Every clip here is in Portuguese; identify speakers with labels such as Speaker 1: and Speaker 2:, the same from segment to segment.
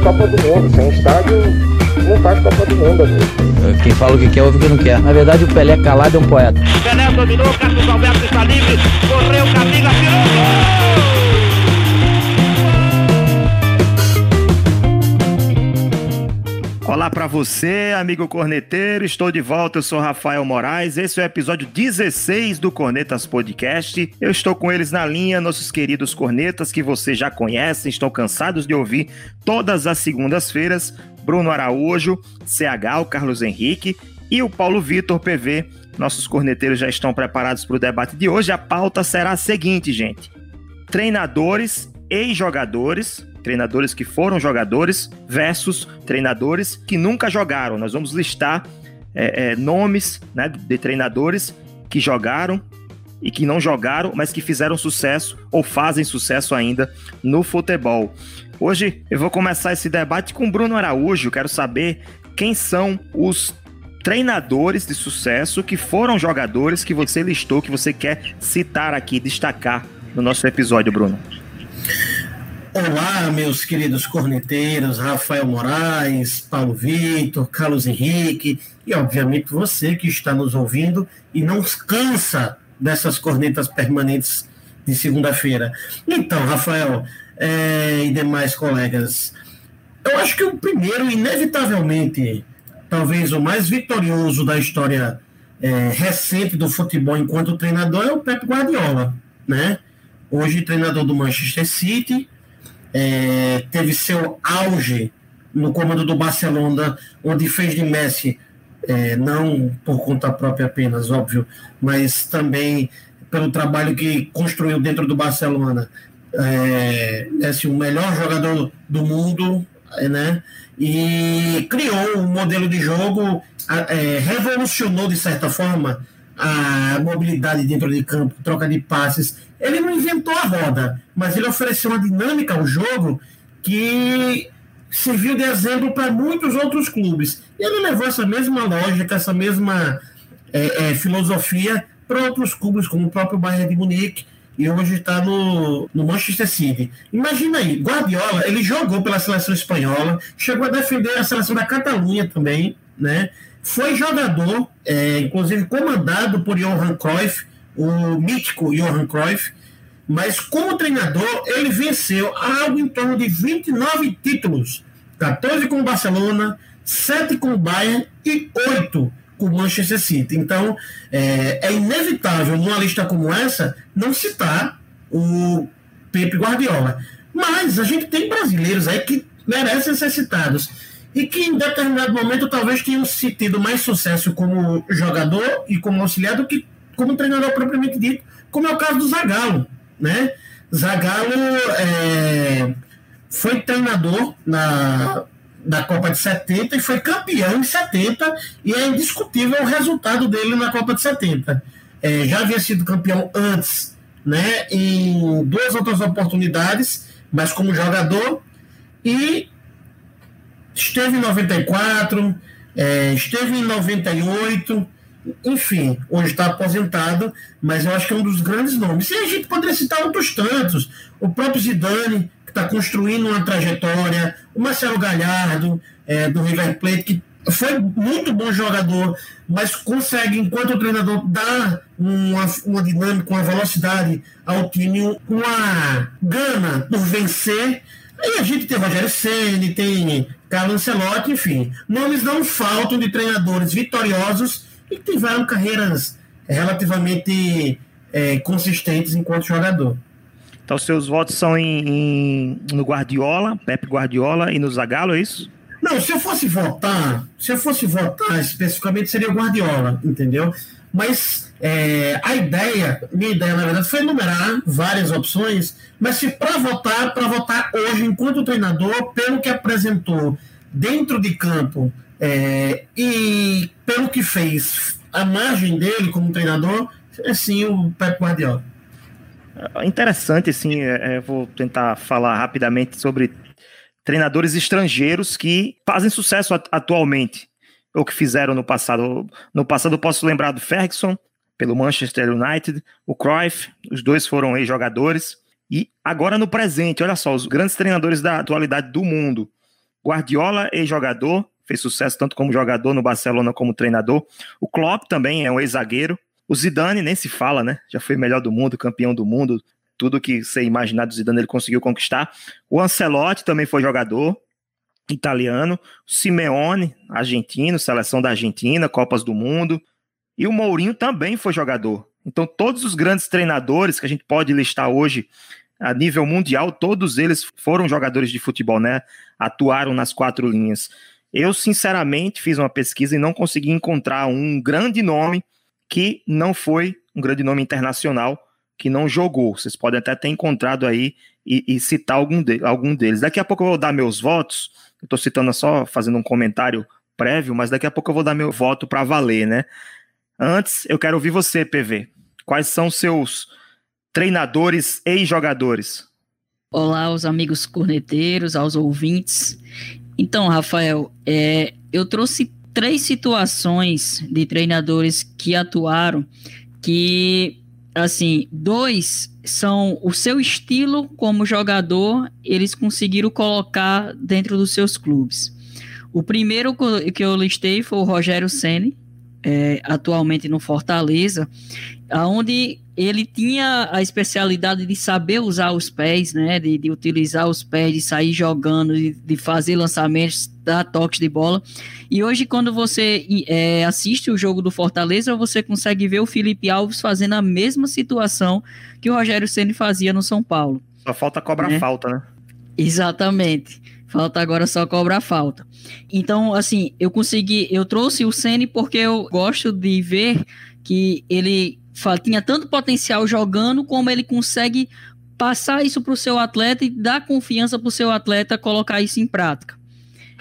Speaker 1: A Copa do Mundo. Sem estádio, não faz Copa do Mundo, amigo.
Speaker 2: Quem fala o que quer, ouve o que não quer. Na verdade, o Pelé calado é um poeta.
Speaker 3: Pelé dominou, Carlos Alberto está livre, correu, Camila, tirou gol! Olá para você, amigo corneteiro. Estou de volta. Eu sou Rafael Moraes. Esse é o episódio 16 do Cornetas Podcast. Eu estou com eles na linha, nossos queridos cornetas que você já conhece, estão cansados de ouvir todas as segundas-feiras. Bruno Araújo, CH, o Carlos Henrique e o Paulo Vitor PV. Nossos corneteiros já estão preparados para o debate de hoje. A pauta será a seguinte, gente: treinadores, ex-jogadores, treinadores que foram jogadores versus treinadores que nunca jogaram. Nós vamos listar é, é, nomes né, de treinadores que jogaram e que não jogaram, mas que fizeram sucesso ou fazem sucesso ainda no futebol. Hoje eu vou começar esse debate com Bruno Araújo. Quero saber quem são os treinadores de sucesso que foram jogadores que você listou, que você quer citar aqui, destacar no nosso episódio, Bruno.
Speaker 4: Olá, meus queridos corneteiros, Rafael Moraes, Paulo Vitor, Carlos Henrique e, obviamente, você que está nos ouvindo e não cansa dessas cornetas permanentes de segunda-feira. Então, Rafael é, e demais colegas, eu acho que o primeiro, inevitavelmente, talvez o mais vitorioso da história é, recente do futebol enquanto treinador é o Pep Guardiola, né? Hoje treinador do Manchester City, é, teve seu auge no comando do Barcelona, onde fez de Messi, é, não por conta própria apenas, óbvio, mas também pelo trabalho que construiu dentro do Barcelona. É, é o melhor jogador do mundo, né? E criou um modelo de jogo, é, revolucionou de certa forma a mobilidade dentro de campo, troca de passes. Ele não inventou a roda, mas ele ofereceu uma dinâmica ao jogo que serviu de exemplo para muitos outros clubes. E ele levou essa mesma lógica, essa mesma é, é, filosofia para outros clubes, como o próprio Bayern de Munique, e hoje está no, no Manchester City. Imagina aí, Guardiola, ele jogou pela seleção espanhola, chegou a defender a seleção da Catalunha também, né? Foi jogador, é, inclusive comandado por Johan Cruyff, o mítico Johan Cruyff, mas como treinador ele venceu algo em torno de 29 títulos, 14 com o Barcelona, 7 com o Bayern e 8 com o Manchester City. Então é, é inevitável numa lista como essa não citar o Pepe Guardiola. Mas a gente tem brasileiros aí que merecem ser citados e que em determinado momento talvez tenham tido mais sucesso como jogador e como auxiliar do que como treinador propriamente dito, como é o caso do Zagallo, né? Zagallo é, foi treinador na, da Copa de 70 e foi campeão em 70 e é indiscutível o resultado dele na Copa de 70. É, já havia sido campeão antes, né, em duas outras oportunidades, mas como jogador e esteve em 94, é, esteve em 98, enfim, hoje está aposentado, mas eu acho que é um dos grandes nomes. E a gente poderia citar outros tantos, o próprio Zidane, que está construindo uma trajetória, o Marcelo Galhardo, é, do River Plate, que foi muito bom jogador, mas consegue, enquanto treinador, dar uma, uma dinâmica, uma velocidade ao time, uma gana por vencer. Aí a gente tem Rogério Ceni, tem Carlos Ancelotti, enfim. Nomes não faltam de treinadores vitoriosos e que tiveram carreiras relativamente é, consistentes enquanto jogador.
Speaker 3: Então, seus votos são em, em, no Guardiola, Pepe Guardiola e no Zagallo, é isso?
Speaker 4: Não, se eu fosse votar, se eu fosse votar especificamente seria o Guardiola, entendeu? Mas é, a ideia, minha ideia na verdade, foi enumerar várias opções, mas se para votar, para votar hoje enquanto treinador, pelo que apresentou dentro de campo é, e pelo que fez a margem dele como treinador, é sim o Pep Guardiola.
Speaker 3: É interessante, assim, é, vou tentar falar rapidamente sobre treinadores estrangeiros que fazem sucesso atualmente, ou que fizeram no passado. No passado posso lembrar do Ferguson, pelo Manchester United, o Cruyff, os dois foram ex-jogadores, E agora no presente, olha só, os grandes treinadores da atualidade do mundo. Guardiola, ex-jogador, fez sucesso tanto como jogador no Barcelona como treinador. O Klopp também é um ex-zagueiro. O Zidane nem se fala, né? Já foi melhor do mundo, campeão do mundo. Tudo que você imaginar do Zidane ele conseguiu conquistar. O Ancelotti também foi jogador italiano. O Simeone, argentino, seleção da Argentina, Copas do Mundo. E o Mourinho também foi jogador. Então, todos os grandes treinadores que a gente pode listar hoje a nível mundial, todos eles foram jogadores de futebol, né? Atuaram nas quatro linhas. Eu, sinceramente, fiz uma pesquisa e não consegui encontrar um grande nome que não foi um grande nome internacional, que não jogou. Vocês podem até ter encontrado aí e, e citar algum, de, algum deles. Daqui a pouco eu vou dar meus votos. Eu estou citando só, fazendo um comentário prévio, mas daqui a pouco eu vou dar meu voto para valer, né? Antes, eu quero ouvir você, PV. Quais são seus treinadores e jogadores?
Speaker 2: Olá aos amigos corneteiros, aos ouvintes. Então, Rafael, é, eu trouxe três situações de treinadores que atuaram que, assim, dois são o seu estilo como jogador, eles conseguiram colocar dentro dos seus clubes. O primeiro que eu listei foi o Rogério Ceni, é, atualmente no Fortaleza, onde ele tinha a especialidade de saber usar os pés, né, de, de utilizar os pés, de sair jogando, de, de, fazer lançamentos, dar toques de bola. E hoje, quando você é, assiste o jogo do Fortaleza, você consegue ver o Felipe Alves fazendo a mesma situação que o Rogério Ceni fazia no São Paulo.
Speaker 3: Só falta cobrar né? falta, né?
Speaker 2: Exatamente. Falta agora só cobrar falta. Então, assim, eu consegui, eu trouxe o Ceni porque eu gosto de ver que ele tinha tanto potencial jogando como ele consegue passar isso para o seu atleta e dar confiança para o seu atleta colocar isso em prática.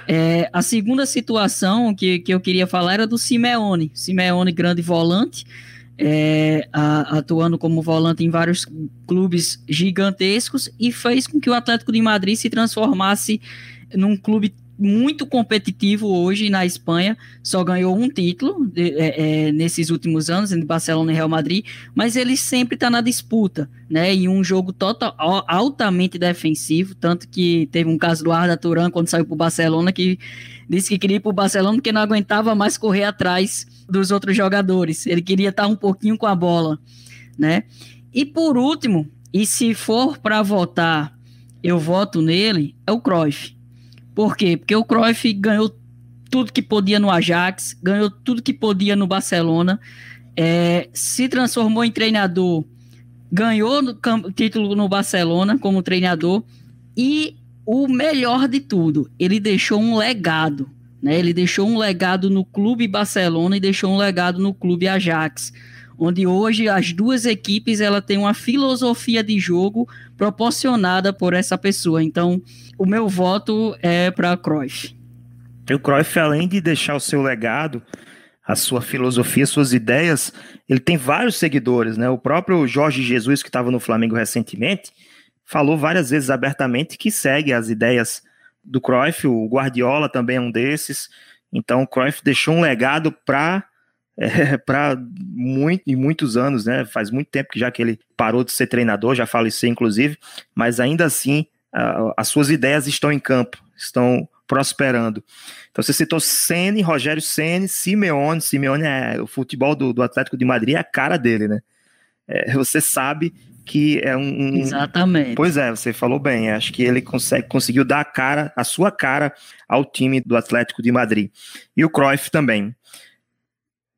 Speaker 2: É, a segunda situação que, que eu queria falar era do Simeone. Simeone, grande volante, é, a, atuando como volante em vários clubes gigantescos e fez com que o Atlético de Madrid se transformasse num clube muito competitivo hoje na Espanha, só ganhou um título de, é, é, nesses últimos anos, entre Barcelona e Real Madrid, mas ele sempre está na disputa, né? Em um jogo total, altamente defensivo, tanto que teve um caso do Arda Turan quando saiu para o Barcelona que disse que queria ir para o Barcelona porque não aguentava mais correr atrás dos outros jogadores. Ele queria estar um pouquinho com a bola, né? E por último, e se for para votar, eu voto nele, é o Cruyff. Por quê? Porque o Cruyff ganhou tudo que podia no Ajax, ganhou tudo que podia no Barcelona, é, se transformou em treinador, ganhou no título no Barcelona como treinador e o melhor de tudo, ele deixou um legado. Né? Ele deixou um legado no clube Barcelona e deixou um legado no clube Ajax, onde hoje as duas equipes ela tem uma filosofia de jogo proporcionada por essa pessoa. Então, o meu voto é para Cruyff.
Speaker 3: E o Cruyff, além de deixar o seu legado, a sua filosofia, suas ideias, ele tem vários seguidores, né? O próprio Jorge Jesus, que estava no Flamengo recentemente, falou várias vezes abertamente que segue as ideias do Cruyff, o Guardiola também é um desses. Então, o Cruyff deixou um legado para é, para muito, muitos anos, né? Faz muito tempo que já que ele parou de ser treinador, já faleceu inclusive, mas ainda assim as suas ideias estão em campo, estão prosperando. Então você citou Ceni, Rogério Ceni, Simeone, Simeone é o futebol do, do Atlético de Madrid é a cara dele, né? É, você sabe que é um,
Speaker 2: Exatamente.
Speaker 3: Pois é, você falou bem. Acho que ele consegue, conseguiu dar a cara, a sua cara ao time do Atlético de Madrid. E o Cruyff também.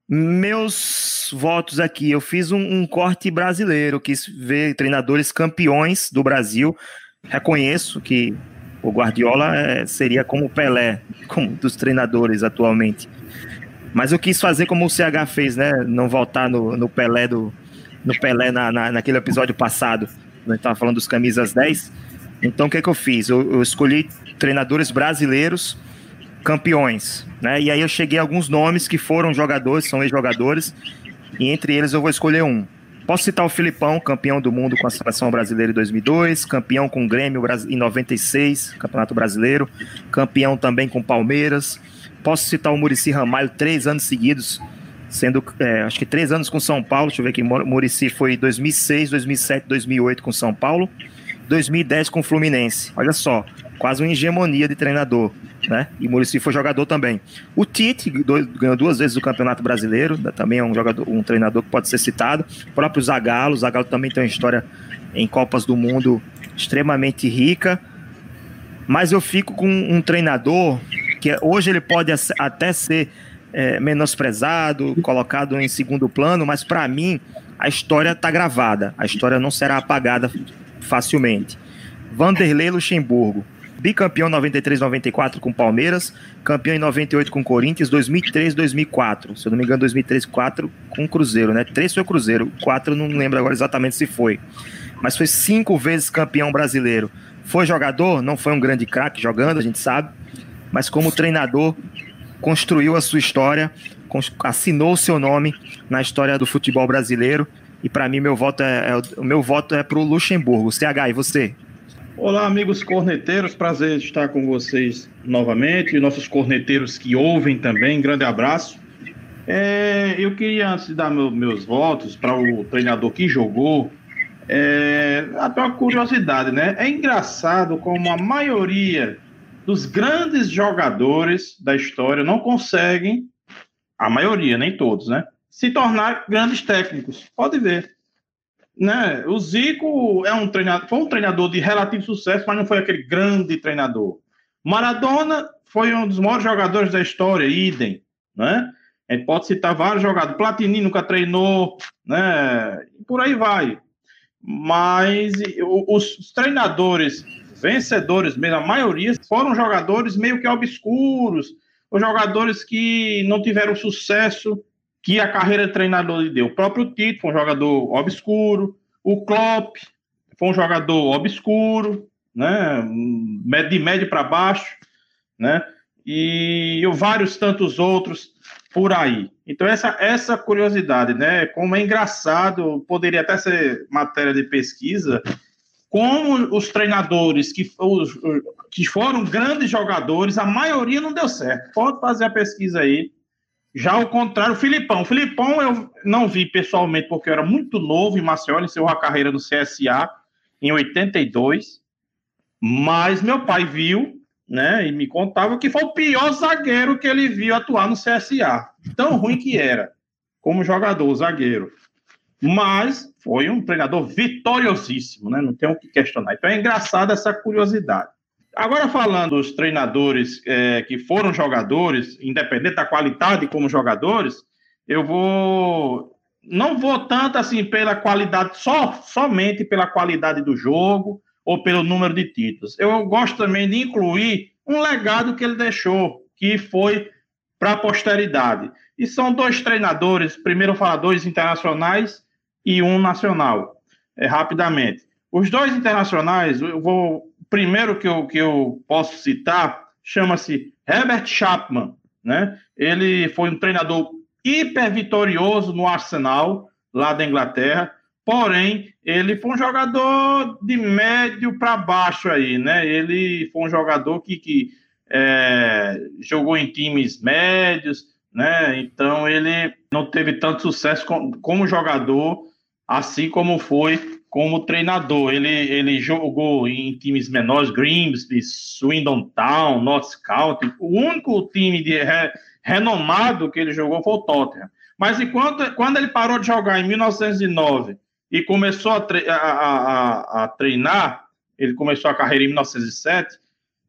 Speaker 3: Meus votos aqui, eu fiz um, um corte brasileiro, quis ver treinadores campeões do Brasil. Reconheço que o Guardiola é, seria como o Pelé, como dos treinadores atualmente. Mas eu quis fazer como o CH fez, né? Não voltar no, no Pelé do, no Pelé na, na, naquele episódio passado, a gente estava falando dos camisas 10. Então o que, é que eu fiz? Eu, eu, escolhi treinadores brasileiros campeões, né? E aí eu cheguei a alguns nomes que foram jogadores, são ex-jogadores, e entre eles eu vou escolher um. Posso citar o Filipão, campeão do mundo com a seleção brasileira em 2002, campeão com o Grêmio em 96, Campeonato Brasileiro, campeão também com Palmeiras. Posso citar o Murici Ramalho, três anos seguidos sendo é, acho que três anos com São Paulo. Deixa eu ver aqui, Murici foi 2006, 2007, 2008 com São Paulo. 2010 com Fluminense. Olha só, quase uma hegemonia de treinador, né? E Murici foi jogador também. O Tite ganhou duas vezes o Campeonato Brasileiro, né? também é um jogador, um treinador que pode ser citado. O próprio Zagallo, o Zagallo também tem uma história em Copas do Mundo extremamente rica. Mas eu fico com um treinador que hoje ele pode até ser é, menosprezado, colocado em segundo plano, mas para mim a história está gravada, a história não será apagada facilmente. Vanderlei Luxemburgo, bicampeão 93-94 com Palmeiras, campeão em 98 com Corinthians, 2003, 2004. Se eu não me engano, 2003, 4 com Cruzeiro, né? Três foi Cruzeiro, quatro não lembro agora exatamente se foi. Mas foi cinco vezes campeão brasileiro. Foi jogador, não foi um grande craque jogando, a gente sabe, mas como treinador construiu a sua história, assinou o seu nome na história do futebol brasileiro. E para mim, meu voto é, é, o meu voto é para o Luxemburgo. CH, e você?
Speaker 5: Olá, amigos corneteiros, prazer estar com vocês novamente. E nossos corneteiros que ouvem também, grande abraço. É, eu queria, antes de dar meu, meus votos para o treinador que jogou, é, até uma curiosidade, né? É engraçado como a maioria dos grandes jogadores da história não conseguem, a maioria, nem todos, né? Se tornar grandes técnicos. Pode ver. Né? O Zico é um treinador, foi um treinador de relativo sucesso, mas não foi aquele grande treinador. Maradona foi um dos maiores jogadores da história, idem, né? A gente pode citar vários jogadores. Platini nunca treinou, né? Por aí vai. Mas os treinadores vencedores mesmo, a maioria foram jogadores meio que obscuros, ou jogadores que não tiveram sucesso que a carreira de treinador lhe deu. O próprio Tito foi um jogador obscuro, o Klopp foi um jogador obscuro, né, de médio para baixo, né, e vários tantos outros por aí. Então essa essa curiosidade, né, como é engraçado, poderia até ser matéria de pesquisa, como os treinadores que, os, que foram grandes jogadores, a maioria não deu certo. Pode fazer a pesquisa aí. Já o contrário, o Filipão. O Filipão eu não vi pessoalmente porque eu era muito novo em Maceió, ele a carreira no CSA em 82. Mas meu pai viu, né, e me contava que foi o pior zagueiro que ele viu atuar no CSA. Tão ruim que era como jogador, zagueiro. Mas foi um treinador vitoriosíssimo, né? Não tem o que questionar. Então é engraçada essa curiosidade. Agora, falando dos treinadores é, que foram jogadores, independente da qualidade como jogadores, eu vou. Não vou tanto assim pela qualidade, só somente pela qualidade do jogo ou pelo número de títulos. Eu gosto também de incluir um legado que ele deixou, que foi para a posteridade. E são dois treinadores, primeiro faladores internacionais e um nacional, é, rapidamente. Os dois internacionais, eu vou. Primeiro que eu, que eu posso citar, chama-se Herbert Chapman. Né? Ele foi um treinador hiper vitorioso no Arsenal, lá da Inglaterra. Porém, ele foi um jogador de médio para baixo aí, né? Ele foi um jogador que, que é, jogou em times médios, né? Então ele não teve tanto sucesso como jogador assim como foi como treinador. Ele, ele jogou em times menores, Grimsby, Swindon Town, North County. O único time de re, renomado que ele jogou foi o Tottenham. Mas enquanto, quando ele parou de jogar em 1909 e começou a, tre a, a, a treinar, ele começou a carreira em 1907,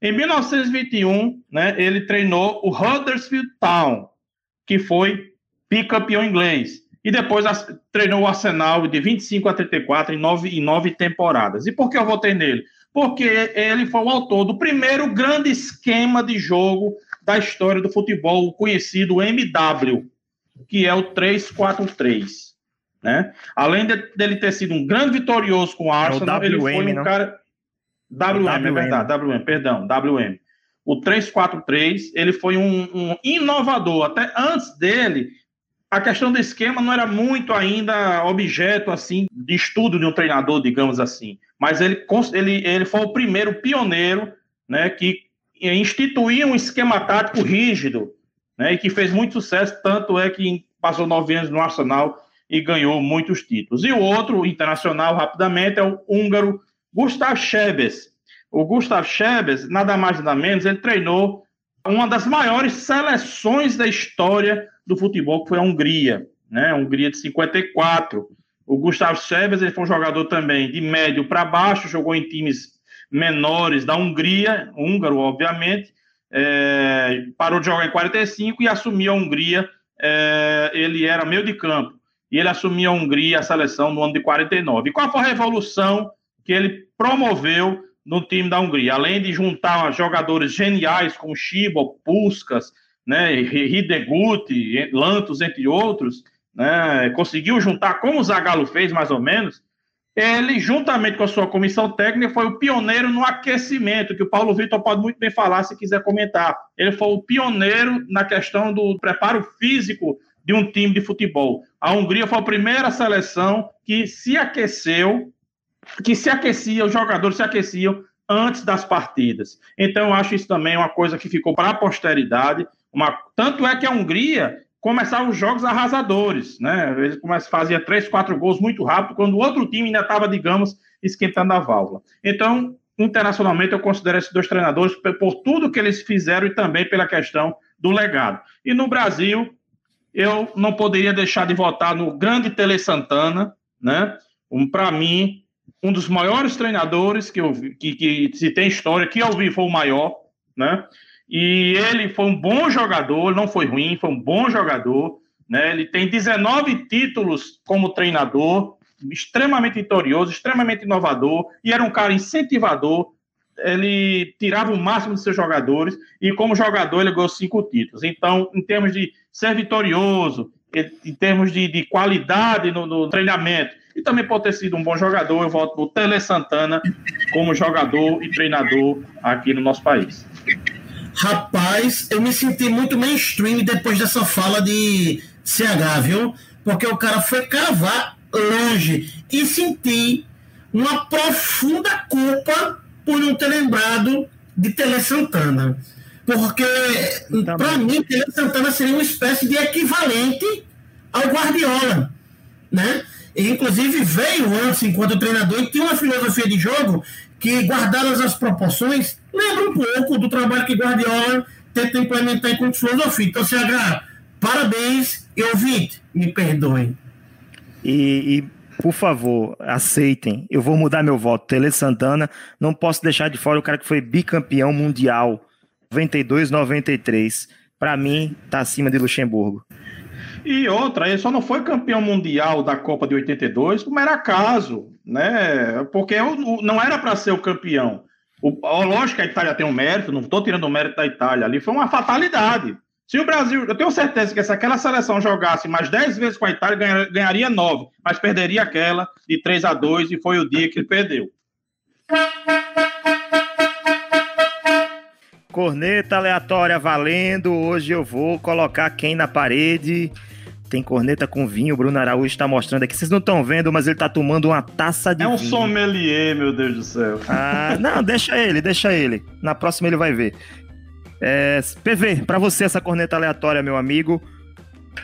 Speaker 5: em 1921, né, ele treinou o Huddersfield Town, que foi bicampeão inglês e depois treinou o Arsenal de 25 a 34 em nove, em nove temporadas. E por que eu votei nele? Porque ele foi o autor do primeiro grande esquema de jogo da história do futebol, o conhecido MW, que é o 3-4-3. Né? Além de, dele ter sido um grande vitorioso com o Arsenal, é o WM, ele foi um não? cara. WM, é, é verdade, WM, perdão, WM. O 3-4-3, ele foi um, um inovador. Até antes dele, a questão do esquema não era muito ainda objeto assim de estudo de um treinador, digamos assim. Mas ele, ele, ele foi o primeiro pioneiro né, que instituiu um esquema tático rígido né, e que fez muito sucesso, tanto é que passou nove anos no Arsenal e ganhou muitos títulos. E o outro, internacional, rapidamente, é o húngaro Gustav Schebes. O Gustav Schebes, nada mais nada menos, ele treinou uma das maiores seleções da história do futebol, que foi a Hungria, né? A Hungria de 54. O Gustavo Sebes, ele foi um jogador também de médio para baixo, jogou em times menores da Hungria, húngaro, obviamente, é, parou de jogar em 45 e assumiu a Hungria, é, ele era meio de campo, e ele assumiu a Hungria, a seleção, no ano de 49. E qual foi a revolução que ele promoveu no time da Hungria? Além de juntar jogadores geniais como Chibo, Puskas, né, Hideguti, Lantos, entre outros, né, conseguiu juntar, como o Zagallo fez, mais ou menos, ele, juntamente com a sua comissão técnica, foi o pioneiro no aquecimento, que o Paulo Vitor pode muito bem falar se quiser comentar. Ele foi o pioneiro na questão do preparo físico de um time de futebol. A Hungria foi a primeira seleção que se aqueceu, que se aquecia, os jogadores se aqueciam antes das partidas. Então, eu acho isso também uma coisa que ficou para a posteridade. Uma... Tanto é que a Hungria começaram os jogos arrasadores, né? Eles fazia três, quatro gols muito rápido, quando o outro time ainda estava, digamos, esquentando a válvula. Então, internacionalmente, eu considero esses dois treinadores por tudo que eles fizeram e também pela questão do legado. E no Brasil, eu não poderia deixar de votar no grande Tele Santana, né? Um, Para mim, um dos maiores treinadores que eu vi, que, que se tem história, que eu vi foi o maior, né? E ele foi um bom jogador, não foi ruim, foi um bom jogador. Né? Ele tem 19 títulos como treinador, extremamente vitorioso, extremamente inovador, e era um cara incentivador. Ele tirava o máximo de seus jogadores, e como jogador ele ganhou cinco títulos. Então, em termos de ser vitorioso, em termos de, de qualidade no, no, treinamento, e também pode ter sido um bom jogador, eu voto no Tele Santana como jogador e treinador aqui no nosso país.
Speaker 4: Rapaz, eu me senti muito mainstream depois dessa fala de CH, viu? Porque o cara foi cavar longe e senti uma profunda culpa por não ter lembrado de Tele Santana. Porque, tá para mim, Tele Santana seria uma espécie de equivalente ao Guardiola, né? E, inclusive, veio antes, enquanto treinador, e tinha uma filosofia de jogo que, guardadas as proporções, lembra um pouco do trabalho que Guardiola tenta implementar enquanto filosofia. Então, CH, parabéns e ouvinte, me perdoem.
Speaker 3: E, e, por favor, aceitem. Eu vou mudar meu voto. Tele Santana, não posso deixar de fora o cara que foi bicampeão mundial 92, 93. Para mim, tá acima de Luxemburgo.
Speaker 5: E outra, ele só não foi campeão mundial da Copa de 82 como era caso, né? Porque não era para ser o campeão. Lógico que a Itália tem um mérito, não estou tirando o mérito da Itália, ali foi uma fatalidade. Se o Brasil, eu tenho certeza que se aquela seleção jogasse mais 10 vezes com a Itália, ganharia, ganharia 9, mas perderia aquela de 3 a 2 e foi o dia que ele perdeu.
Speaker 3: Corneta aleatória valendo. Hoje eu vou colocar quem na parede. Tem corneta com vinho. O Bruno Araújo está mostrando aqui. Vocês não estão vendo, mas ele está tomando uma taça de
Speaker 5: vinho. É um
Speaker 3: vinho.
Speaker 5: sommelier, meu Deus do céu.
Speaker 3: Ah, não, deixa ele, deixa ele. Na próxima ele vai ver. É, PV, para você essa corneta aleatória, meu amigo.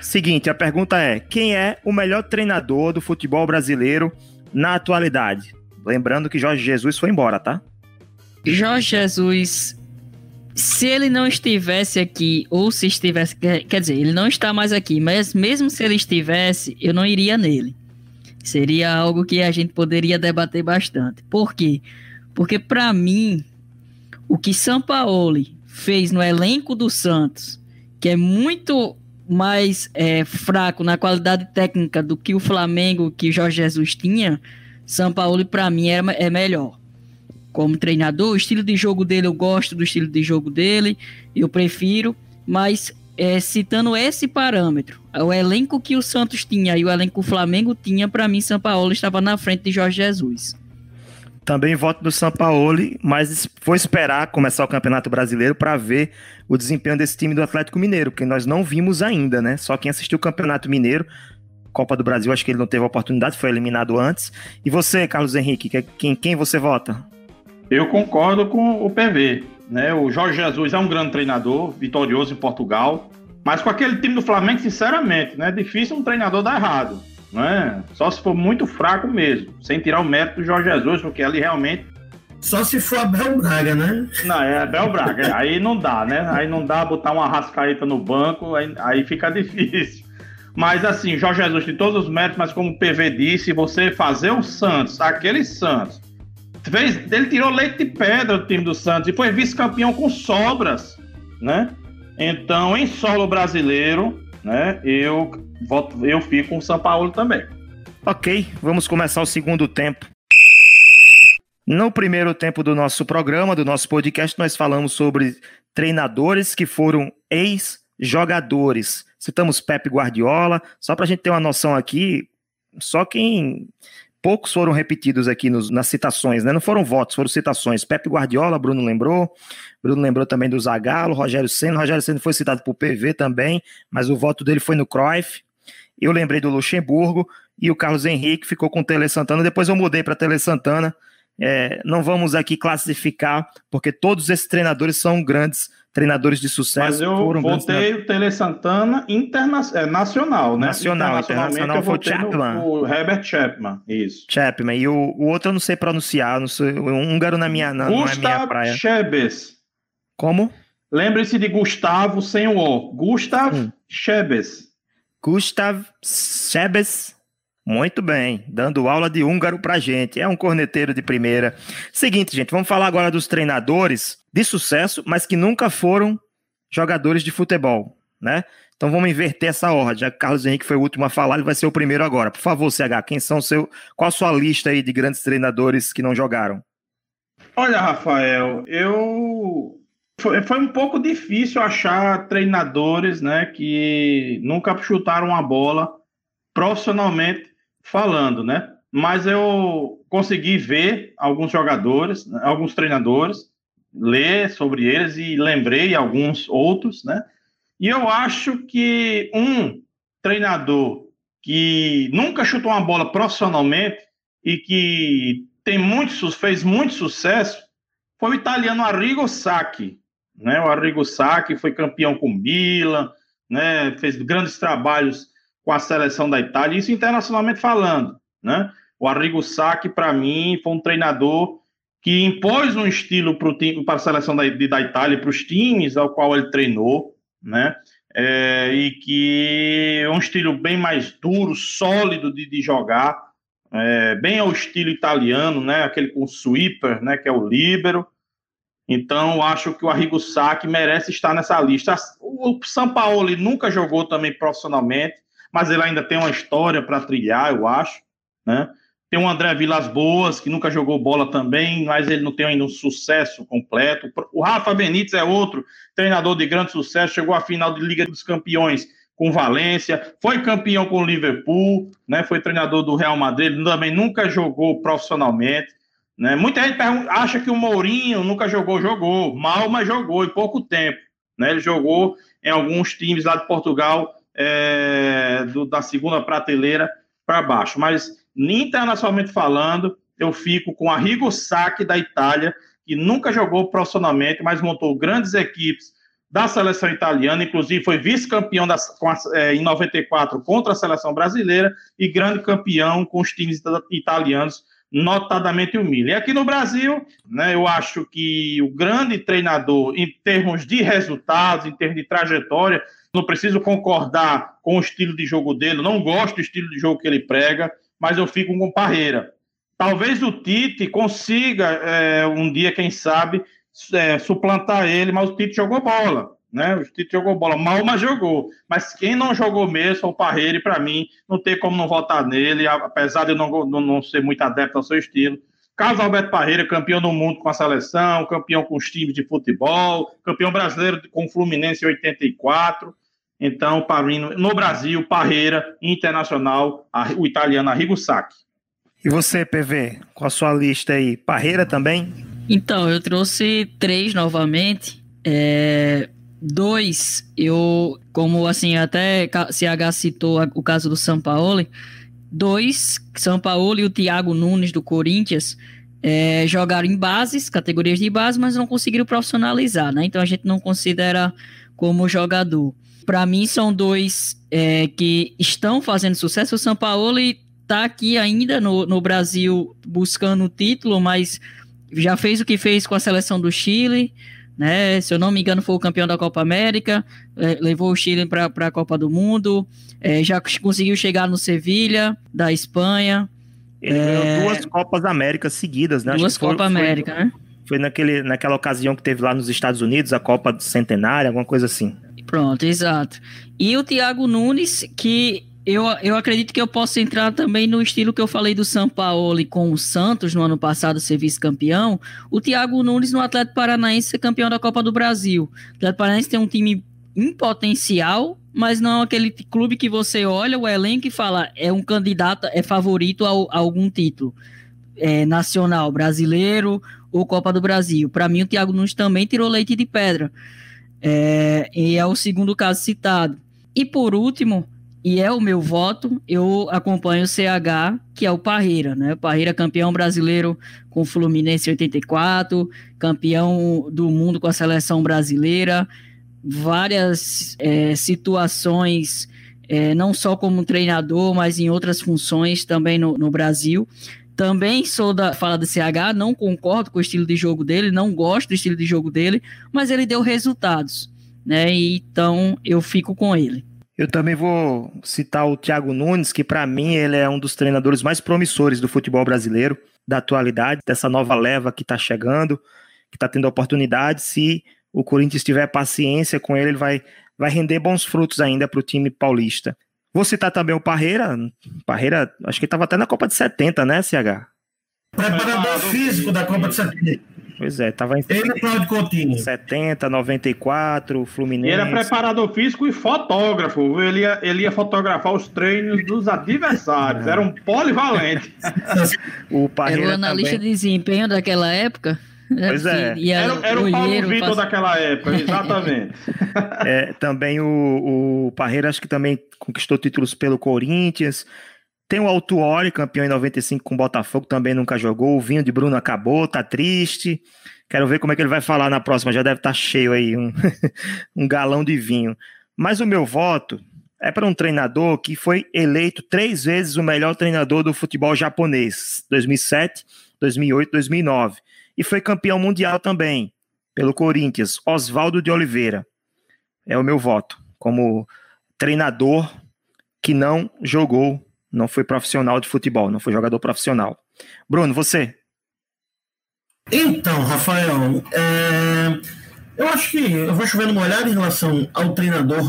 Speaker 3: Seguinte, a pergunta é: quem é o melhor treinador do futebol brasileiro na atualidade? Lembrando que Jorge Jesus foi embora, tá?
Speaker 2: Jorge Jesus se ele não estivesse aqui, ou se estivesse. Quer dizer, ele não está mais aqui, mas mesmo se ele estivesse, eu não iria nele. Seria algo que a gente poderia debater bastante. Por quê? Porque, para mim, o que Sampaoli fez no elenco do Santos, que é muito mais é, fraco na qualidade técnica do que o Flamengo que Jorge Jesus tinha, Sampaoli, para mim, é melhor como treinador. O estilo de jogo dele, eu gosto do estilo de jogo dele, eu prefiro, mas é, citando esse parâmetro, o elenco que o Santos tinha e o elenco que o Flamengo tinha, para mim, São Paulo estava na frente de Jorge Jesus.
Speaker 3: Também voto do São Paulo, mas vou esperar começar o Campeonato Brasileiro para ver o desempenho desse time do Atlético Mineiro, que nós não vimos ainda, né? Só quem assistiu o Campeonato Mineiro, Copa do Brasil, acho que ele não teve oportunidade, foi eliminado antes. E você, Carlos Henrique, quem, quem você vota?
Speaker 5: Eu concordo com o PV. Né? O Jorge Jesus é um grande treinador, vitorioso em Portugal, mas com aquele time do Flamengo, sinceramente, né? é difícil um treinador dar errado. né? Só se for muito fraco mesmo, sem tirar o mérito do Jorge Jesus, porque ali realmente
Speaker 4: só se for Abel Braga, né?
Speaker 5: Não, é Abel Braga. aí não dá, né? Aí não dá botar uma rascaeta no banco, aí, aí fica difícil. Mas assim, Jorge Jesus tem todos os méritos, mas como o PV disse, você fazer o Santos, aquele Santos, fez, ele tirou leite de pedra do time do Santos e foi vice-campeão com sobras, né? Então, em solo brasileiro, né, eu voto, eu fico com o São Paulo também.
Speaker 3: Ok, vamos começar o segundo tempo. No primeiro tempo do nosso programa, do nosso podcast, nós falamos sobre treinadores que foram ex-jogadores. Citamos Pepe Guardiola, só para a gente ter uma noção aqui, só quem poucos foram repetidos aqui nos, nas citações, né? Não foram votos, foram citações. Pepe Guardiola, Bruno lembrou. Bruno lembrou também do Zagallo, Rogério Senna. Rogério Senna foi citado por PV também, mas o voto dele foi no Cruyff. Eu lembrei do Luxemburgo e o Carlos Henrique ficou com o Tele Santana. Depois eu mudei para Tele Santana é, não vamos aqui classificar, porque todos esses treinadores são grandes treinadores de sucesso. Mas
Speaker 5: eu
Speaker 3: foram
Speaker 5: votei o Tele Santana interna é, nacional, né?
Speaker 3: Nacional, internacional foi o Chapman.
Speaker 5: O Herbert Chapman, isso.
Speaker 3: Chapman. E o, o outro eu não sei pronunciar, não sei, o húngaro na minha, na,
Speaker 5: Gustav
Speaker 3: não é minha praia.
Speaker 5: Chebes.
Speaker 3: Como?
Speaker 5: Lembre-se de Gustavo sem o O. Gustav hum. Chebes.
Speaker 3: Gustav Chebes. Muito bem, dando aula de húngaro pra gente. É um corneteiro de primeira. Seguinte, gente, vamos falar agora dos treinadores de sucesso, mas que nunca foram jogadores de futebol, né? Então vamos inverter essa ordem. Já que Carlos Henrique foi o último a falar, ele vai ser o primeiro agora. Por favor, CH, quem são seu, qual a sua lista aí de grandes treinadores que não jogaram?
Speaker 5: Olha, Rafael, eu foi, foi um pouco difícil achar treinadores, né, que nunca chutaram a bola profissionalmente falando, né? Mas eu consegui ver alguns jogadores, né, alguns treinadores, ler sobre eles e lembrei alguns outros, né? E eu acho que um treinador que nunca chutou uma bola profissionalmente e que tem muito, fez muito sucesso foi o italiano Arrigo Sacchi, né? O Arrigo Sacchi foi campeão com Milan, né? Fez grandes trabalhos com a seleção da Itália, isso internacionalmente falando, né? O Arrigo Sacchi, para mim, foi um treinador que impôs um estilo para a seleção da, da Itália, para os times ao qual ele treinou, né? É, e que é um estilo bem mais duro, sólido de, de jogar, é, bem ao estilo italiano, né? Aquele com sweeper, né? Que é o líbero. Então, acho que o Arrigo Sacchi merece estar nessa lista. O São Paulo nunca jogou também profissionalmente, mas ele ainda tem uma história para trilhar, eu acho, né? Tem o André Vilas Boas, que nunca jogou bola também, mas ele não tem ainda um sucesso completo. O Rafa Benítez é outro treinador de grande sucesso, chegou à final de Liga dos Campeões com Valência, foi campeão com o Liverpool, né? Foi treinador do Real Madrid, também nunca jogou profissionalmente. Né? Muita gente acha que o Mourinho nunca jogou, jogou, mal, mas jogou em pouco tempo. Né? Ele jogou em alguns times lá de Portugal, é, do, da segunda prateleira para baixo. Mas, internacionalmente falando, eu fico com a Rigo Sacchi da Itália, que nunca jogou profissionalmente, mas montou grandes equipes da seleção italiana, inclusive foi vice-campeão é, em 94 contra a seleção brasileira e grande campeão com os times italianos, notadamente Milan. E aqui no Brasil, né, eu acho que o grande treinador, em termos de resultados, em termos de trajetória, não preciso concordar com o estilo de jogo dele, não gosto do estilo de jogo que ele prega, mas eu fico com Parreira. Talvez o Tite consiga é, um dia, quem sabe, é, suplantar ele, mas o Tite jogou bola. Né? O Tite jogou bola mal, mas jogou. Mas quem não jogou mesmo foi o Parreira, e para mim não tem como não votar nele, apesar de eu não, não ser muito adepto ao seu estilo. Carlos Alberto Parreira, campeão do mundo com a seleção, campeão com os times de futebol, campeão brasileiro com o Fluminense em 84. Então, para mim, no Brasil, Parreira, internacional, o italiano Arrigo Sacchi.
Speaker 3: E você, PV, com a sua lista aí, Parreira também?
Speaker 2: Então, eu trouxe três novamente. É, dois, eu, como assim, até CH citou o caso do São Paulo, dois, São Paulo e o Thiago Nunes do Corinthians, é, jogaram em bases, categorias de base, mas não conseguiram profissionalizar, né? Então a gente não considera como jogador. para mim são dois é, que estão fazendo sucesso. O São Paulo está aqui ainda no, no Brasil buscando o título, mas já fez o que fez com a seleção do Chile, né? Se eu não me engano, foi o campeão da Copa América, é, levou o Chile para a Copa do Mundo, é, já conseguiu chegar no Sevilha, da Espanha.
Speaker 3: Ele é, ganhou duas Copas América seguidas, né?
Speaker 2: Duas Copas América, né?
Speaker 3: Foi naquele, naquela ocasião que teve lá nos Estados Unidos, a Copa do Centenário, alguma coisa assim.
Speaker 2: Pronto, exato. E o Thiago Nunes, que eu, eu acredito que eu posso entrar também no estilo que eu falei do São Paulo com o Santos no ano passado ser vice-campeão. O Thiago Nunes no Atlético Paranaense ser campeão da Copa do Brasil. O Atlético Paranaense tem um time em potencial, mas não é aquele clube que você olha o elenco e fala é um candidato, é favorito a, a algum título é, nacional, brasileiro ou Copa do Brasil. Para mim, o Thiago Nunes também tirou leite de pedra. É, e é o segundo caso citado. E por último, e é o meu voto, eu acompanho o CH, que é o Parreira, né? Parreira campeão brasileiro com o Fluminense em 84, campeão do mundo com a seleção brasileira, várias é, situações, é, não só como treinador, mas em outras funções também no, no Brasil. Também sou da fala do CH, não concordo com o estilo de jogo dele, não gosto do estilo de jogo dele, mas ele deu resultados, né? Então eu fico com ele.
Speaker 3: Eu também vou citar o Thiago Nunes, que para mim ele é um dos treinadores mais promissores do futebol brasileiro, da atualidade, dessa nova leva que está chegando, que está tendo oportunidade. Se o Corinthians tiver paciência com ele, ele vai, vai render bons frutos ainda para o time paulista. Vou citar também o Parreira. Parreira, acho que estava até na Copa de 70, né, CH?
Speaker 4: Preparador físico da Copa de 70.
Speaker 3: Pois é, tava em
Speaker 4: Ele é Cláudio Coutinho.
Speaker 3: 70, 94, Fluminense.
Speaker 5: Ele era preparador físico e fotógrafo. Ele ia, ele ia fotografar os treinos dos adversários. Era um polivalente.
Speaker 2: o Parreira era o analista também... de desempenho daquela época.
Speaker 3: Pois é.
Speaker 5: Era, era, o Paulo Vitor pass... daquela época, exatamente.
Speaker 3: é, também o, o Parreira acho que também conquistou títulos pelo Corinthians. Tem o Altuori, campeão em 95 com o Botafogo, também nunca jogou. O vinho de Bruno acabou, tá triste. Quero ver como é que ele vai falar na próxima. Já deve estar tá cheio aí, um, um galão de vinho. Mas o meu voto é para um treinador que foi eleito três vezes o melhor treinador do futebol japonês, 2007, 2008, 2009 e foi campeão mundial também pelo Corinthians, Oswaldo de Oliveira. É o meu voto como treinador que não jogou, não foi profissional de futebol, não foi jogador profissional. Bruno, você?
Speaker 4: Então, Rafael, é... eu acho que eu vou chover uma olhada em relação ao treinador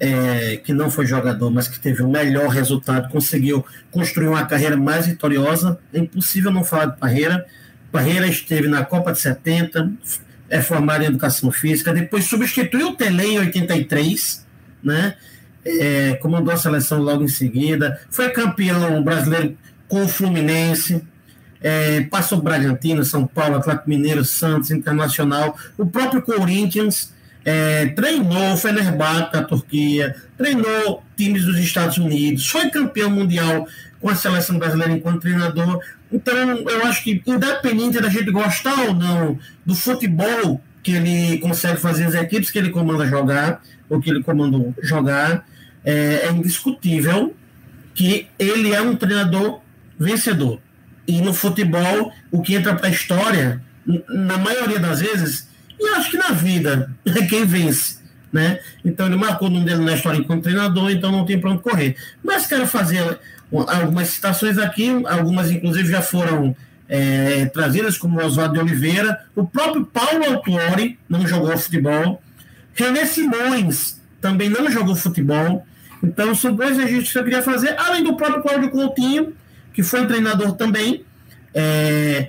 Speaker 4: é, que não foi jogador, mas que teve o melhor resultado, conseguiu construir uma carreira mais vitoriosa. É impossível não falar de carreira. Barreira esteve na Copa de 70, é formado em Educação Física, depois substituiu o Tele em 83, né? É, comandou a seleção logo em seguida, foi campeão brasileiro com o Fluminense, é, passou Bragantino, São Paulo, Atlético Mineiro, Santos, Internacional, o próprio Corinthians, é, treinou Fenerbahçe da Turquia, treinou times dos Estados Unidos, foi campeão mundial com a seleção brasileira enquanto treinador. Então, eu acho que, independente da gente gostar ou não do futebol que ele consegue fazer as equipes que ele comanda jogar, ou que ele comandou jogar, é, é indiscutível que ele é um treinador vencedor. E no futebol, o que entra para a história, na maioria das vezes, e acho que na vida, é quem vence. Né? Então ele marcou o nome dele na história enquanto treinador, então não tem para onde correr. Mas quero fazer algumas citações aqui, algumas inclusive já foram é, trazidas, como Oswaldo de Oliveira, o próprio Paulo Autuori não jogou futebol, René Simões também não jogou futebol, então são dois registros que eu queria fazer, além do próprio Cláudio Coutinho, que foi um treinador também, é,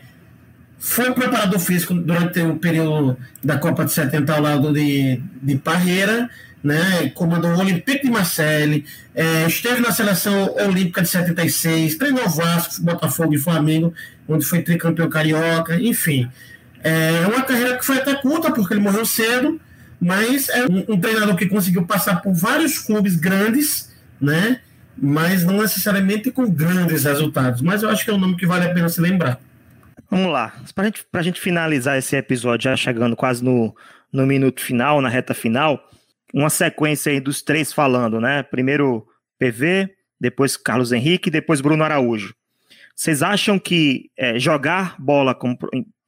Speaker 4: foi preparador físico durante o período da Copa de 70 ao lado de, de Parreira, né, comandou o Olympique de Marseille, é, esteve na seleção olímpica de 76, treinou Vasco, Botafogo e Flamengo, onde foi tricampeão carioca, enfim. É uma carreira que foi até curta, porque ele morreu cedo, mas é um, um treinador que conseguiu passar por vários clubes grandes, né, mas não necessariamente com grandes resultados. Mas eu acho que é um nome que vale a pena se lembrar.
Speaker 3: Vamos lá, para gente, a gente finalizar esse episódio, já chegando quase no, no minuto final, na reta final, uma sequência aí dos três falando, né? Primeiro PV, depois Carlos Henrique, depois Bruno Araújo. Vocês acham que é, jogar bola como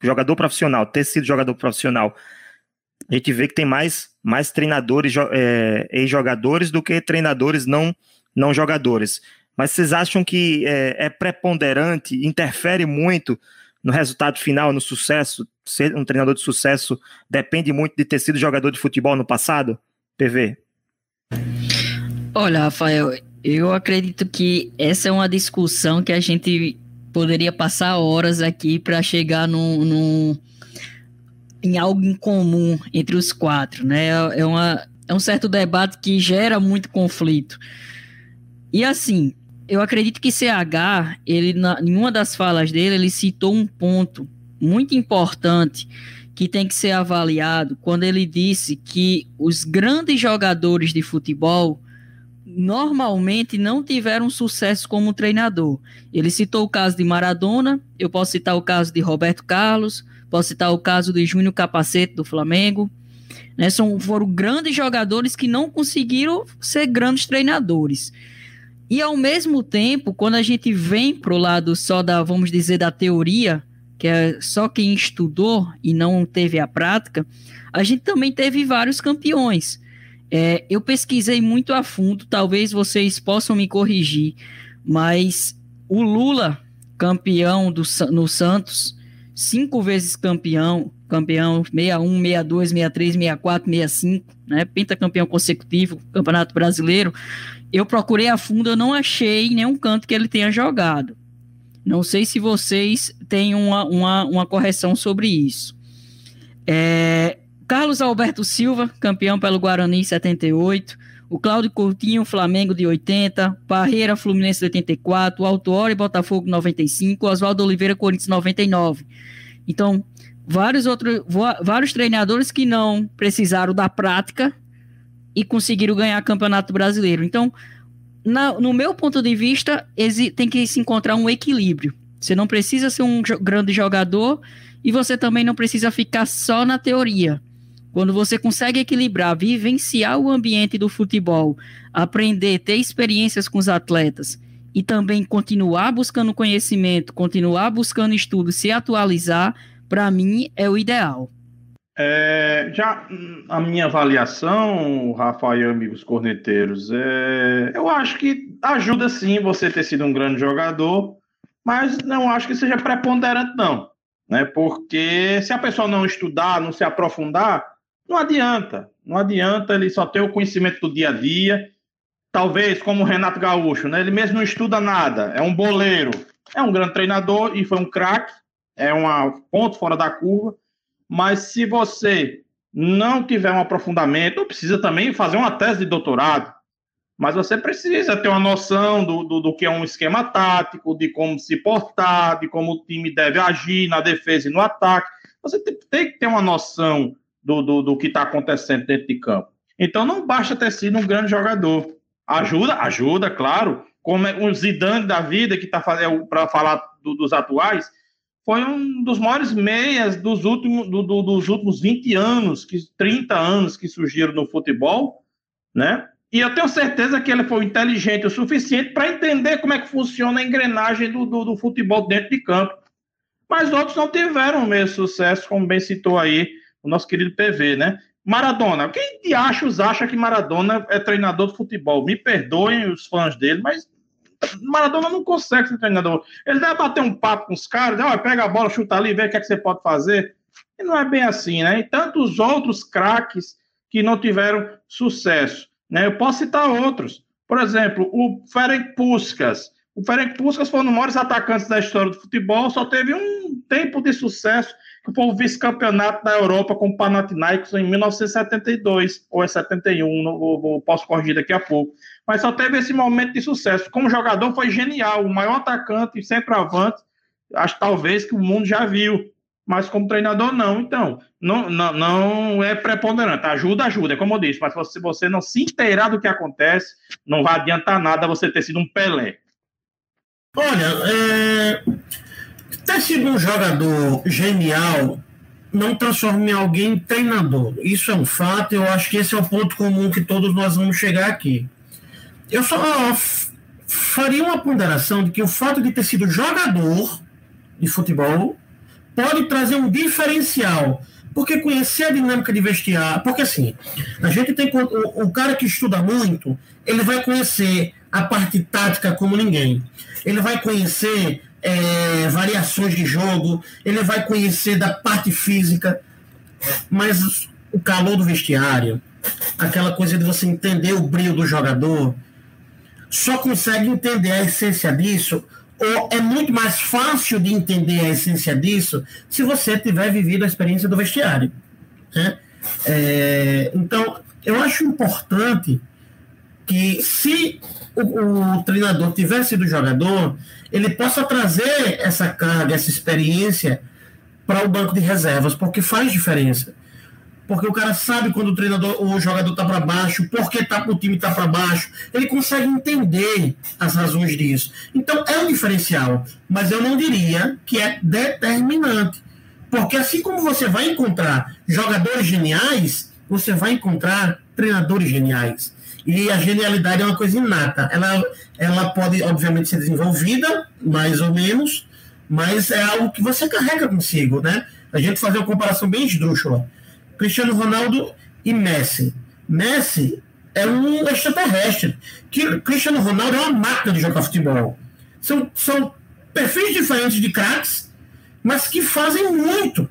Speaker 3: jogador profissional, ter sido jogador profissional, a gente vê que tem mais, mais treinadores é, ex-jogadores do que treinadores não, não jogadores. Mas vocês acham que é, é preponderante, interfere muito no resultado final, no sucesso? Ser um treinador de sucesso depende muito de ter sido jogador de futebol no passado? PV?
Speaker 2: Olha, Rafael, eu acredito que essa é uma discussão que a gente poderia passar horas aqui para chegar num, num, em algo em comum entre os quatro, né? É, uma, é um certo debate que gera muito conflito. E assim, eu acredito que CH, ele, na, em uma das falas dele, ele citou um ponto muito importante que tem que ser avaliado quando ele disse que os grandes jogadores de futebol normalmente não tiveram sucesso como treinador. Ele citou o caso de Maradona, eu posso citar o caso de Roberto Carlos, posso citar o caso de Júnior Capacete do Flamengo. Né, são, foram grandes jogadores que não conseguiram ser grandes treinadores. E ao mesmo tempo, quando a gente vem para o lado só da, vamos dizer, da teoria, que é só quem estudou e não teve a prática, a gente também teve vários campeões. É, eu pesquisei muito a fundo, talvez vocês possam me corrigir, mas o Lula, campeão do, no Santos, cinco vezes campeão, campeão 61, 62, 63, 64, 65, né, pentacampeão consecutivo, Campeonato Brasileiro, eu procurei a fundo, eu não achei nenhum canto que ele tenha jogado. Não sei se vocês têm uma, uma, uma correção sobre isso. É, Carlos Alberto Silva, campeão pelo Guarani 78. O Cláudio Coutinho, Flamengo de 80. Barreira, Fluminense de 84. O Autuori, Botafogo 95. Oswaldo Oliveira, Corinthians 99. Então, vários outros vários treinadores que não precisaram da prática e conseguiram ganhar campeonato brasileiro. Então, na, no meu ponto de vista, tem que se encontrar um equilíbrio. Você não precisa ser um grande jogador e você também não precisa ficar só na teoria. Quando você consegue equilibrar, vivenciar o ambiente do futebol, aprender, ter experiências com os atletas e também continuar buscando conhecimento, continuar buscando estudo, se atualizar, para mim é o ideal.
Speaker 5: É, já a minha avaliação, Rafael e amigos corneteiros, é, eu acho que ajuda sim você ter sido um grande jogador, mas não acho que seja preponderante, não. Né? Porque se a pessoa não estudar, não se aprofundar, não adianta. Não adianta ele só ter o conhecimento do dia a dia. Talvez, como o Renato Gaúcho, né? ele mesmo não estuda nada, é um boleiro, é um grande treinador e foi um craque, é um ponto fora da curva mas se você não tiver um aprofundamento, precisa também fazer uma tese de doutorado, mas você precisa ter uma noção do, do, do, que é um esquema tático, de como se portar, de como o time deve agir na defesa e no ataque. Você tem, tem que ter uma noção do, do, do que está acontecendo dentro de campo. Então não basta ter sido um grande jogador. Ajuda, ajuda, claro. Como é o Zidane da vida, que está fazendo para falar do, dos atuais, foi um dos maiores meias dos últimos, do, do, dos últimos 20 anos, que, 30 anos que surgiram no futebol, né? E eu tenho certeza que ele foi inteligente o suficiente para entender como é que funciona a engrenagem do, do, do, futebol dentro de campo. Mas outros não tiveram o mesmo sucesso, como bem citou aí o nosso querido PV, né? Maradona. Quem de achos acha que Maradona é treinador de futebol? Me perdoem os fãs dele, mas Maradona não consegue ser treinador. Ele deve bater um papo com os caras, ó, pega a bola, chuta ali, vê o que, é que você pode fazer. E não é bem assim, né? E tantos outros craques que não tiveram sucesso. Né? Eu posso citar outros. Por exemplo, o Ferenc Puskas. O Ferenc Puskas foi um dos maiores atacantes da história do futebol, só teve um tempo de sucesso foi o vice-campeonato da Europa com o Panathinaikos em 1972 ou é 71, não, posso corrigir daqui a pouco. Mas só teve esse momento de sucesso. Como jogador foi genial, o maior atacante e sempre avante, acho talvez que o mundo já viu. Mas como treinador não, então não, não, não é preponderante. Ajuda, ajuda, é como eu disse. Mas se você não se inteirar do que acontece, não vai adiantar nada você ter sido um Pelé.
Speaker 4: Olha, é ter sido um jogador genial não transforma em alguém treinador. Isso é um fato, eu acho que esse é o ponto comum que todos nós vamos chegar aqui. Eu só faria uma ponderação de que o fato de ter sido jogador de futebol pode trazer um diferencial. Porque conhecer a dinâmica de vestiário. Porque assim, a gente tem. O, o cara que estuda muito, ele vai conhecer a parte tática como ninguém. Ele vai conhecer é, variações de jogo, ele vai conhecer da parte física, mas o calor do vestiário, aquela coisa de você entender o brilho do jogador, só consegue entender a essência disso, ou é muito mais fácil de entender a essência disso se você tiver vivido a experiência do vestiário. Né? É, então, eu acho importante que se o, o treinador tiver sido jogador, ele possa trazer essa carga, essa experiência para o banco de reservas, porque faz diferença. Porque o cara sabe quando o treinador, o jogador está para baixo, por que tá, o time está para baixo. Ele consegue entender as razões disso. Então é um diferencial, mas eu não diria que é determinante. Porque assim como você vai encontrar jogadores geniais, você vai encontrar treinadores geniais. E a genialidade é uma coisa inata. Ela, ela pode, obviamente, ser desenvolvida, mais ou menos, mas é algo que você carrega consigo, né? A gente fazer uma comparação bem esdrúxula. Cristiano Ronaldo e Messi. Messi é um extraterrestre. Que Cristiano Ronaldo é uma máquina de jogar futebol. São, são perfis diferentes de craques, mas que fazem muito.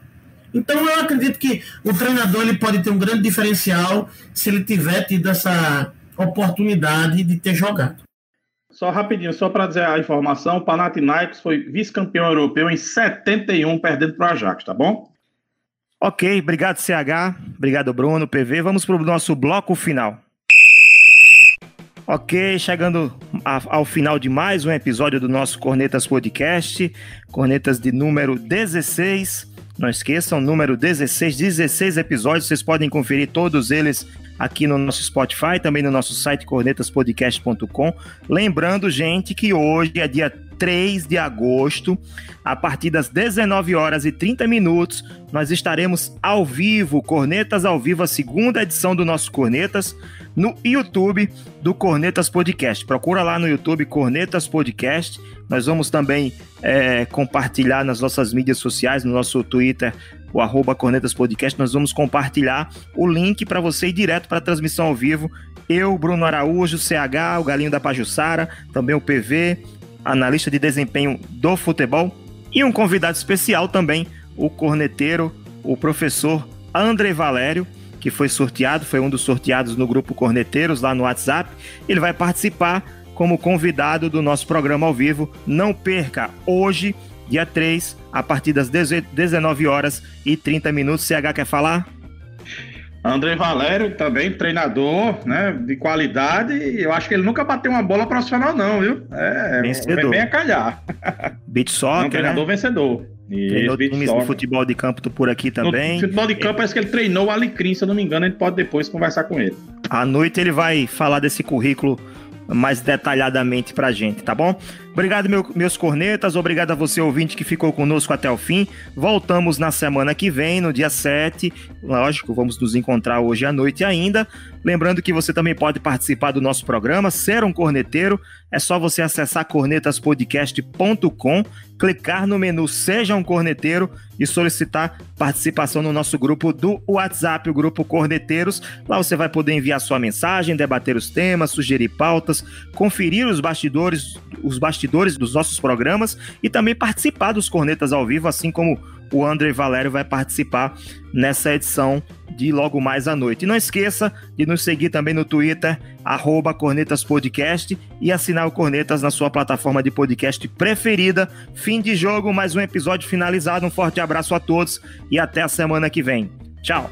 Speaker 4: Então eu acredito que o treinador ele pode ter um grande diferencial se ele tiver tido essa oportunidade de ter jogado.
Speaker 5: Só rapidinho, só para dizer a informação, o Panathinaikos foi vice-campeão europeu em 71, perdendo para o Ajax, tá bom?
Speaker 3: Ok, obrigado CH, obrigado Bruno, PV. Vamos para o nosso bloco final. Ok, chegando ao final de mais um episódio do nosso Cornetas Podcast, Cornetas de número 16. Não esqueçam, número 16, 16 episódios, vocês podem conferir todos eles aqui no nosso Spotify, também no nosso site cornetaspodcast.com. Lembrando, gente, que hoje é dia 3 de agosto, a partir das 19 horas e 30 minutos, nós estaremos ao vivo, Cornetas ao vivo, a segunda edição do nosso Cornetas, no YouTube do Cornetas Podcast. Procura lá no YouTube Cornetas Podcast. Nós vamos também é, compartilhar nas nossas mídias sociais, no nosso Twitter, o arroba Cornetas Podcast, nós vamos compartilhar o link para você ir direto para a transmissão ao vivo. Eu, Bruno Araújo, CH, o Galinho da Pajussara, também o PV, analista de desempenho do futebol, e um convidado especial também, o corneteiro, o professor André Valério, que foi sorteado, foi um dos sorteados no grupo Corneteiros lá no WhatsApp. Ele vai participar como convidado do nosso programa ao vivo. Não perca hoje dia 3, a partir das 19 horas e 30 minutos. CH quer falar?
Speaker 5: André Valério, também treinador, né, de qualidade. Eu acho que ele nunca bateu uma bola profissional, não, viu? É, vencedor. bem a calhar.
Speaker 3: Beat soccer,
Speaker 5: um treinador
Speaker 3: né?
Speaker 5: vencedor.
Speaker 3: Treinou Isso, times de futebol de campo por aqui também.
Speaker 5: No futebol de campo, parece que ele treinou o Alecrim, se eu não me engano, a gente pode depois conversar com ele.
Speaker 3: À noite ele vai falar desse currículo mais detalhadamente pra gente, tá bom? Obrigado, meu, meus cornetas. Obrigado a você, ouvinte, que ficou conosco até o fim. Voltamos na semana que vem, no dia 7. Lógico, vamos nos encontrar hoje à noite ainda. Lembrando que você também pode participar do nosso programa, ser um corneteiro. É só você acessar cornetaspodcast.com, clicar no menu Seja um Corneteiro e solicitar participação no nosso grupo do WhatsApp, o grupo Corneteiros. Lá você vai poder enviar sua mensagem, debater os temas, sugerir pautas, conferir os bastidores, os bastidores bastidores dos nossos programas e também participar dos Cornetas ao vivo, assim como o André Valério vai participar nessa edição de logo mais à noite. E não esqueça de nos seguir também no Twitter, arroba Cornetas Podcast e assinar o Cornetas na sua plataforma de podcast preferida. Fim de jogo, mais um episódio finalizado. Um forte abraço a todos e até a semana que vem. Tchau!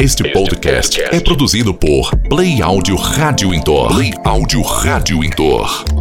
Speaker 6: Este podcast é produzido por Play Áudio Rádio Intor. Play Áudio Rádio Intor.